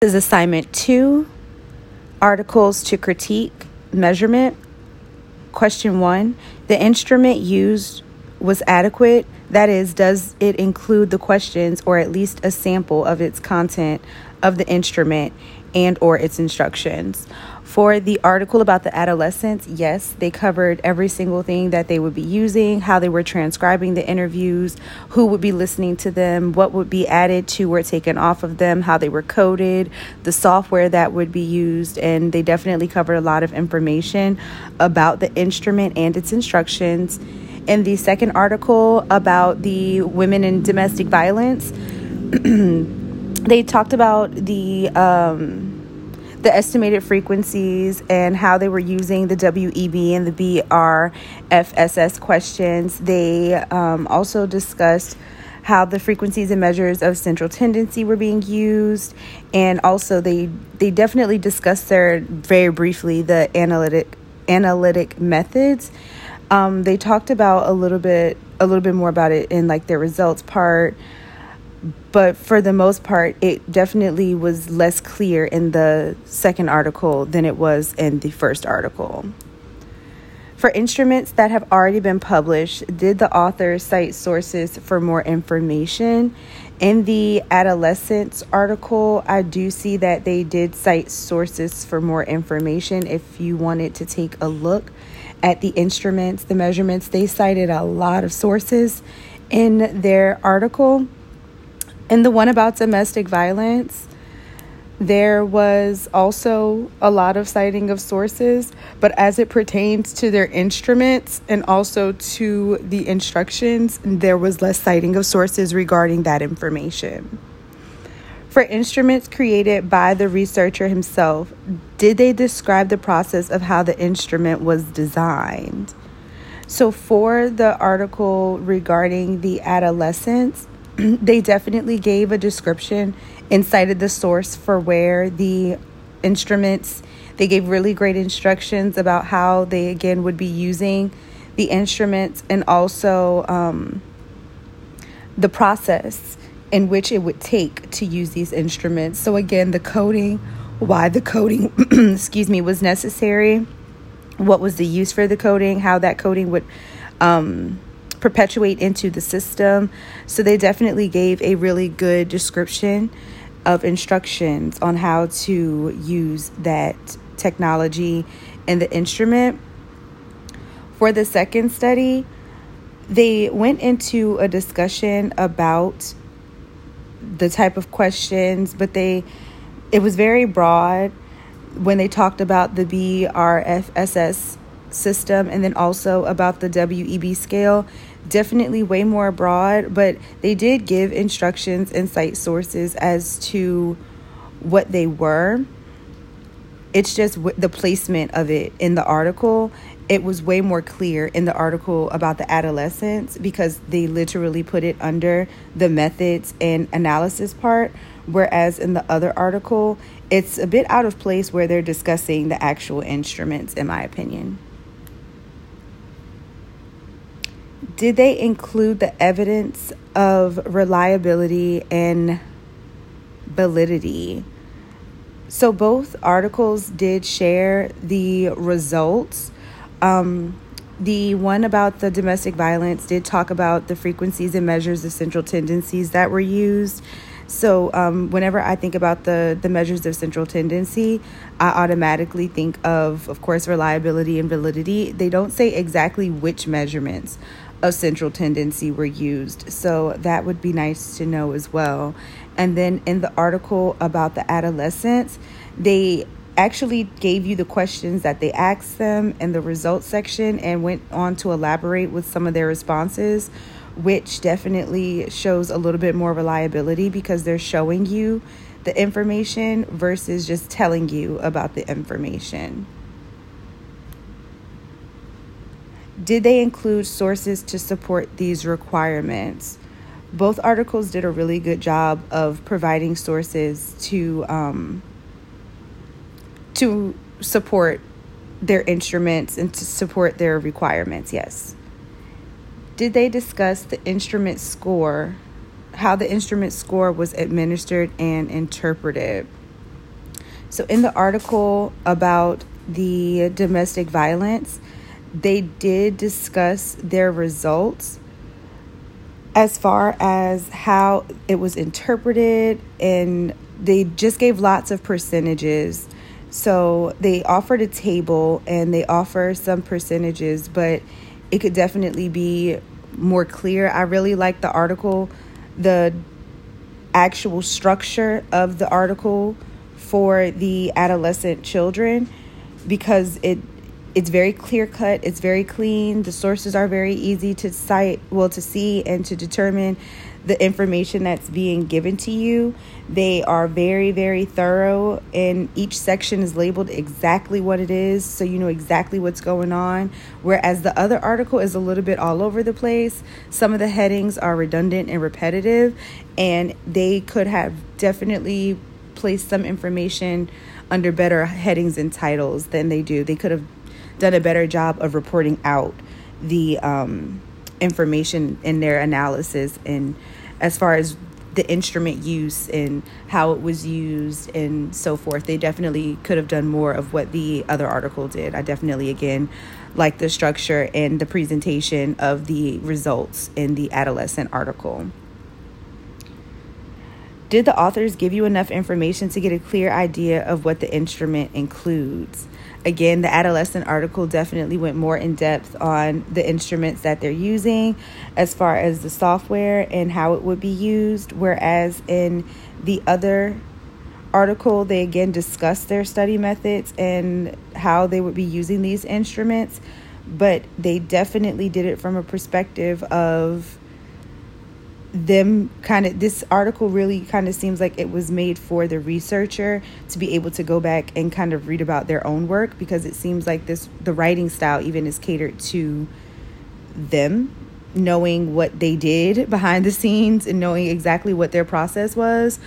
This is assignment two articles to critique measurement. Question one The instrument used was adequate. That is, does it include the questions or at least a sample of its content of the instrument and or its instructions? For the article about the adolescents, yes, they covered every single thing that they would be using, how they were transcribing the interviews, who would be listening to them, what would be added to or taken off of them, how they were coded, the software that would be used, and they definitely covered a lot of information about the instrument and its instructions. In the second article about the women in domestic violence, they talked about the um, the estimated frequencies and how they were using the WEB and the BRFSS questions. They um, also discussed how the frequencies and measures of central tendency were being used. And also they they definitely discussed there very briefly the analytic analytic methods. Um, they talked about a little bit a little bit more about it in like their results part but for the most part, it definitely was less clear in the second article than it was in the first article. For instruments that have already been published, did the author cite sources for more information? In the adolescents article, I do see that they did cite sources for more information. If you wanted to take a look at the instruments, the measurements, they cited a lot of sources in their article. In the one about domestic violence, there was also a lot of citing of sources, but as it pertains to their instruments and also to the instructions, there was less citing of sources regarding that information. For instruments created by the researcher himself, did they describe the process of how the instrument was designed? So, for the article regarding the adolescents, they definitely gave a description and cited the source for where the instruments they gave really great instructions about how they again would be using the instruments and also um, the process in which it would take to use these instruments. So again the coding why the coding excuse me was necessary what was the use for the coding how that coding would um, perpetuate into the system. So they definitely gave a really good description of instructions on how to use that technology and the instrument. For the second study, they went into a discussion about the type of questions, but they it was very broad when they talked about the BRFSS system and then also about the WEB scale definitely way more broad, but they did give instructions and cite sources as to what they were. It's just w- the placement of it in the article. It was way more clear in the article about the adolescents because they literally put it under the methods and analysis part. Whereas in the other article, it's a bit out of place where they're discussing the actual instruments, in my opinion. Did they include the evidence of reliability and validity? So both articles did share the results. Um, the one about the domestic violence did talk about the frequencies and measures of central tendencies that were used. So um, whenever I think about the the measures of central tendency, I automatically think of, of course, reliability and validity. They don't say exactly which measurements of central tendency were used. So that would be nice to know as well. And then in the article about the adolescents, they actually gave you the questions that they asked them in the results section and went on to elaborate with some of their responses, which definitely shows a little bit more reliability because they're showing you the information versus just telling you about the information. Did they include sources to support these requirements? Both articles did a really good job of providing sources to um, to support their instruments and to support their requirements. Yes. Did they discuss the instrument score, how the instrument score was administered and interpreted? So, in the article about the domestic violence, they did discuss their results as far as how it was interpreted, and they just gave lots of percentages. So, they offered a table and they offer some percentages, but it could definitely be more clear. I really like the article, the actual structure of the article for the adolescent children because it it's very clear cut, it's very clean. The sources are very easy to cite, well to see and to determine the information that's being given to you. They are very, very thorough, and each section is labeled exactly what it is, so you know exactly what's going on. Whereas the other article is a little bit all over the place. Some of the headings are redundant and repetitive, and they could have definitely placed some information under better headings and titles than they do. They could have done a better job of reporting out the um, information in their analysis and as far as the instrument use and how it was used and so forth. They definitely could have done more of what the other article did. I definitely, again, like the structure and the presentation of the results in the adolescent article. Did the authors give you enough information to get a clear idea of what the instrument includes? Again, the adolescent article definitely went more in depth on the instruments that they're using as far as the software and how it would be used, whereas in the other article, they again discussed their study methods and how they would be using these instruments, but they definitely did it from a perspective of them kind of this article really kind of seems like it was made for the researcher to be able to go back and kind of read about their own work because it seems like this the writing style even is catered to them knowing what they did behind the scenes and knowing exactly what their process was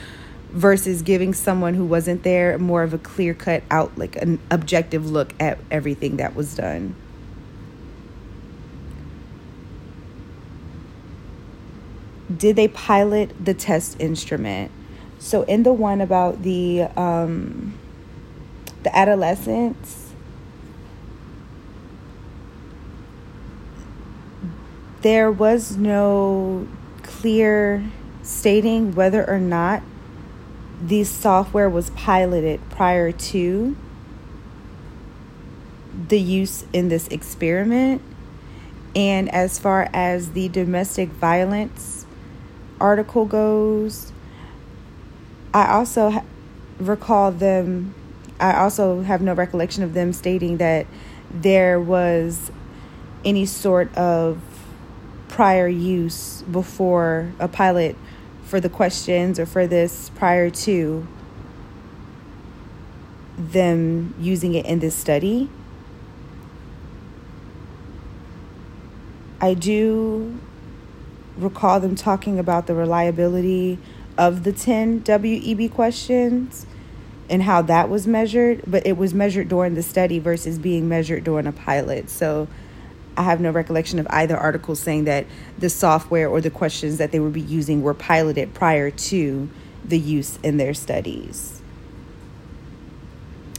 versus giving someone who wasn't there more of a clear cut out like an objective look at everything that was done did they pilot the test instrument? So in the one about the um, the adolescents, there was no clear stating whether or not the software was piloted prior to the use in this experiment. And as far as the domestic violence article goes, I also ha- recall them, I also have no recollection of them stating that there was any sort of prior use before a pilot for the questions or for this prior to them using it in this study. I do recall them talking about the reliability of the 10 WEB questions and how that was measured, but it was measured during the study versus being measured during a pilot. So I have no recollection of either article saying that the software or the questions that they would be using were piloted prior to the use in their studies.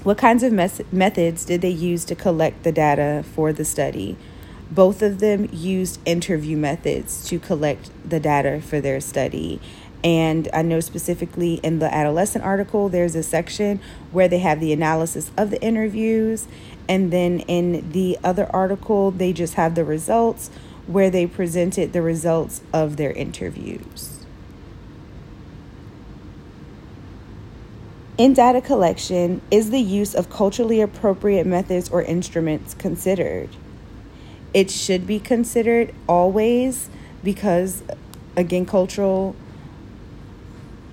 What kinds of mes- methods did they use to collect the data for the study? Both of them used interview methods to collect the data for their study. And I know specifically in the adolescent article, there's a section where they have the analysis of the interviews. And then in the other article, they just have the results where they presented the results of their interviews. In data collection, is the use of culturally appropriate methods or instruments considered? It should be considered always because again cultural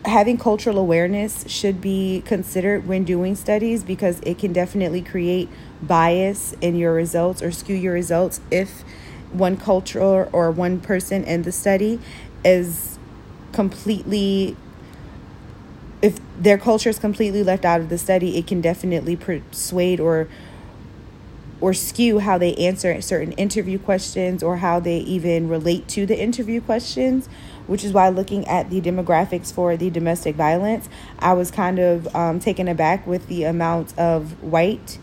having cultural awareness should be considered when doing studies because it can definitely create bias in your results or skew your results if one culture or one person in the study is completely if their culture is completely left out of the study it can definitely persuade or or skew how they answer certain interview questions or how they even relate to the interview questions, which is why looking at the demographics for the domestic violence, I was kind of um, taken aback with the amount of white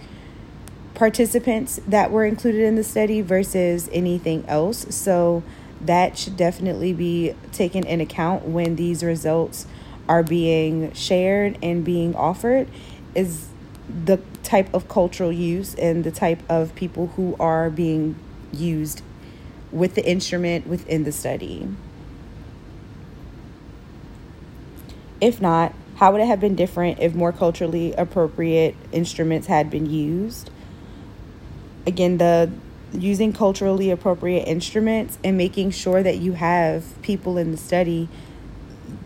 participants that were included in the study versus anything else. So that should definitely be taken in account when these results are being shared and being offered is the type of cultural use and the type of people who are being used with the instrument within the study. If not, how would it have been different if more culturally appropriate instruments had been used? Again, the using culturally appropriate instruments and making sure that you have people in the study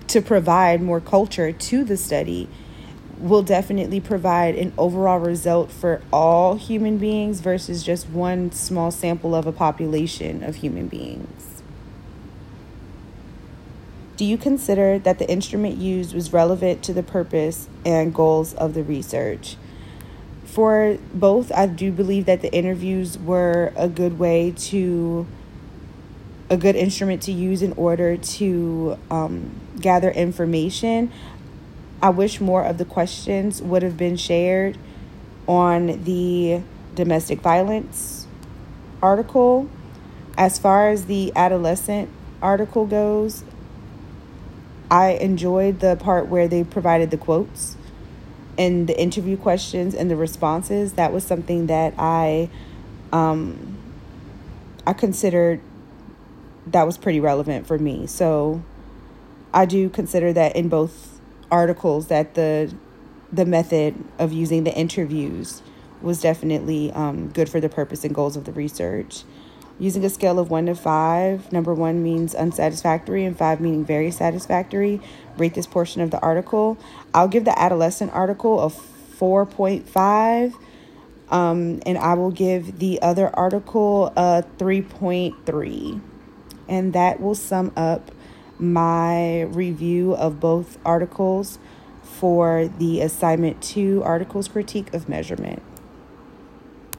to provide more culture to the study will definitely provide an overall result for all human beings versus just one small sample of a population of human beings. Do you consider that the instrument used was relevant to the purpose and goals of the research? For both, I do believe that the interviews were a good way to, a good instrument to use in order to um, gather information. I wish more of the questions would have been shared on the domestic violence article. As far as the adolescent article goes, I enjoyed the part where they provided the quotes and the interview questions and the responses. That was something that I um, I considered that was pretty relevant for me. So I do consider that in both articles that the the method of using the interviews was definitely um, good for the purpose and goals of the research. Using a scale of one to five, number one means unsatisfactory and five meaning very satisfactory. Rate this portion of the article. I'll give the adolescent article a 4.5, um, and I will give the other article a 3.3. And that will sum up my review of both articles for the assignment two articles critique of measurement.